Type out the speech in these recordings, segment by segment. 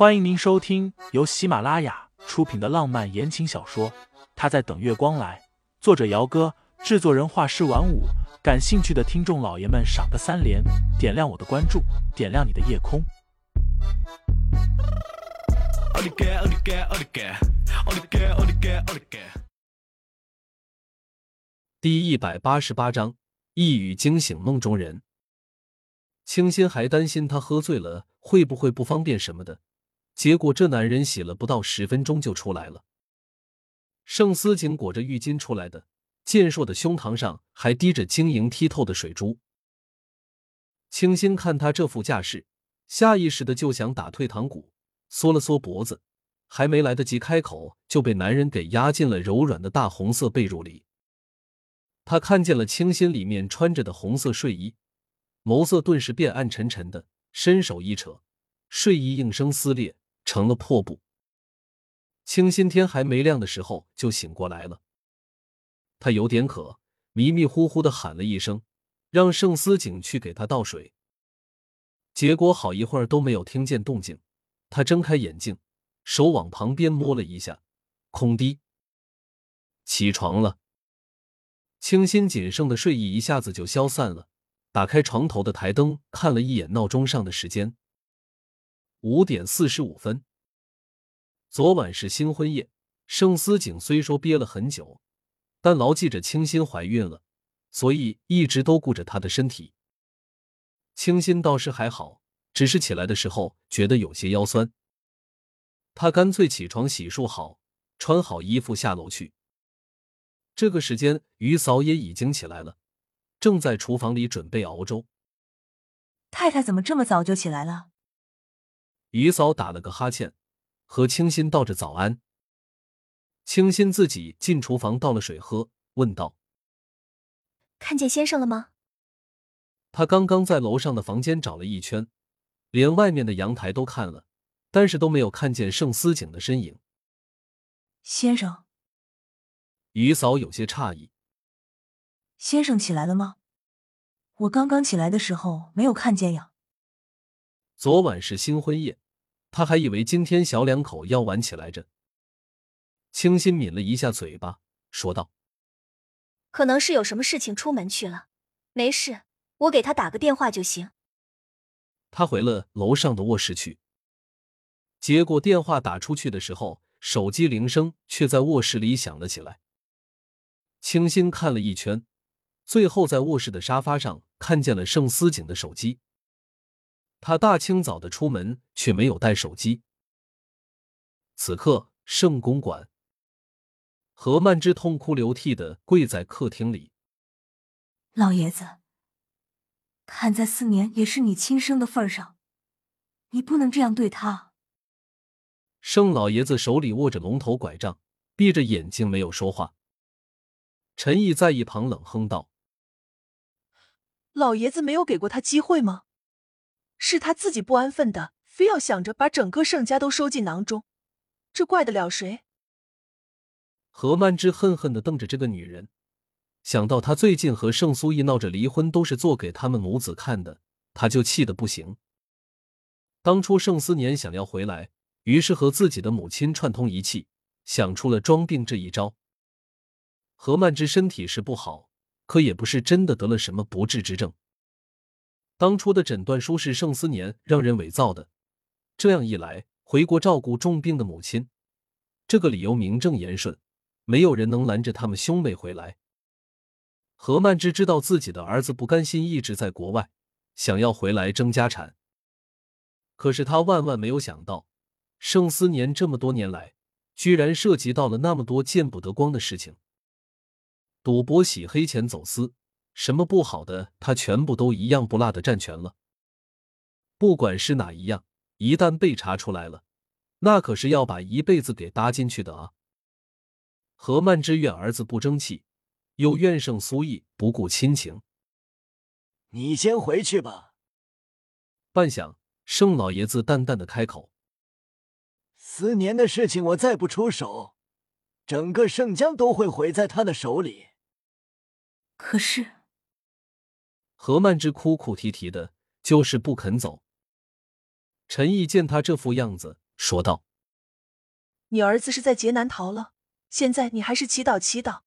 欢迎您收听由喜马拉雅出品的浪漫言情小说《他在等月光来》，作者：姚哥，制作人：画师晚舞。感兴趣的听众老爷们，赏个三连，点亮我的关注，点亮你的夜空。第一百八十八章，一语惊醒梦中人。清新还担心他喝醉了会不会不方便什么的。结果，这男人洗了不到十分钟就出来了。盛思景裹着浴巾出来的，健硕的胸膛上还滴着晶莹剔透的水珠。清新看他这副架势，下意识的就想打退堂鼓，缩了缩脖子，还没来得及开口，就被男人给压进了柔软的大红色被褥里。他看见了清新里面穿着的红色睡衣，眸色顿时变暗沉沉的，伸手一扯，睡衣应声撕裂。成了破布。清新天还没亮的时候就醒过来了，他有点渴，迷迷糊糊的喊了一声，让盛思景去给他倒水。结果好一会儿都没有听见动静，他睁开眼睛，手往旁边摸了一下，空滴。起床了，清新仅剩的睡意一下子就消散了。打开床头的台灯，看了一眼闹钟上的时间。五点四十五分。昨晚是新婚夜，盛思景虽说憋了很久，但牢记着清新怀孕了，所以一直都顾着她的身体。清新倒是还好，只是起来的时候觉得有些腰酸。他干脆起床洗漱好，穿好衣服下楼去。这个时间，于嫂也已经起来了，正在厨房里准备熬粥。太太怎么这么早就起来了？于嫂打了个哈欠，和清新道着早安。清新自己进厨房倒了水喝，问道：“看见先生了吗？”他刚刚在楼上的房间找了一圈，连外面的阳台都看了，但是都没有看见盛思景的身影。先生，于嫂有些诧异：“先生起来了吗？我刚刚起来的时候没有看见呀。”昨晚是新婚夜，他还以为今天小两口要玩起来着。清新抿了一下嘴巴，说道：“可能是有什么事情出门去了，没事，我给他打个电话就行。”他回了楼上的卧室去，结果电话打出去的时候，手机铃声却在卧室里响了起来。清新看了一圈，最后在卧室的沙发上看见了盛思景的手机。他大清早的出门，却没有带手机。此刻，圣公馆，何曼芝痛哭流涕的跪在客厅里。老爷子，看在四年也是你亲生的份上，你不能这样对他。盛老爷子手里握着龙头拐杖，闭着眼睛没有说话。陈毅在一旁冷哼道：“老爷子没有给过他机会吗？”是他自己不安分的，非要想着把整个盛家都收进囊中，这怪得了谁？何曼芝恨恨的瞪着这个女人，想到她最近和盛苏毅闹着离婚，都是做给他们母子看的，她就气得不行。当初盛思年想要回来，于是和自己的母亲串通一气，想出了装病这一招。何曼芝身体是不好，可也不是真的得了什么不治之症。当初的诊断书是盛思年让人伪造的，这样一来，回国照顾重病的母亲，这个理由名正言顺，没有人能拦着他们兄妹回来。何曼芝知道自己的儿子不甘心一直在国外，想要回来争家产，可是他万万没有想到，盛思年这么多年来，居然涉及到了那么多见不得光的事情，赌博、洗黑钱、走私。什么不好的，他全部都一样不落的占全了。不管是哪一样，一旦被查出来了，那可是要把一辈子给搭进去的啊！何曼之怨儿子不争气，又怨盛苏毅不顾亲情。你先回去吧。半晌，盛老爷子淡淡的开口：“思年的事情，我再不出手，整个盛江都会毁在他的手里。”可是。何曼芝哭哭啼啼的，就是不肯走。陈毅见他这副样子，说道：“你儿子是在劫难逃了，现在你还是祈祷祈祷。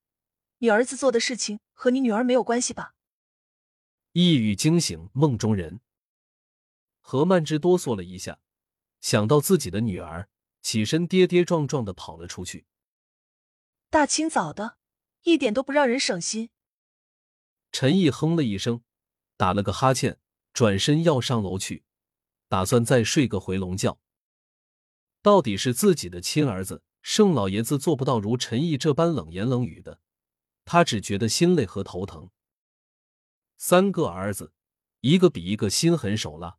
你儿子做的事情和你女儿没有关系吧？”一语惊醒梦中人，何曼芝哆嗦了一下，想到自己的女儿，起身跌跌撞撞的跑了出去。大清早的，一点都不让人省心。陈毅哼了一声，打了个哈欠，转身要上楼去，打算再睡个回笼觉。到底是自己的亲儿子，盛老爷子做不到如陈毅这般冷言冷语的，他只觉得心累和头疼。三个儿子，一个比一个心狠手辣。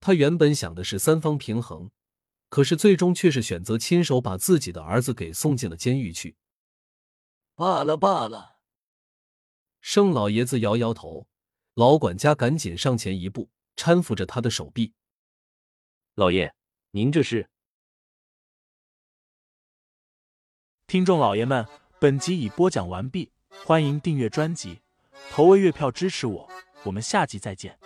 他原本想的是三方平衡，可是最终却是选择亲手把自己的儿子给送进了监狱去。罢了罢了。盛老爷子摇摇头，老管家赶紧上前一步，搀扶着他的手臂。老爷，您这是？听众老爷们，本集已播讲完毕，欢迎订阅专辑，投喂月票支持我，我们下集再见。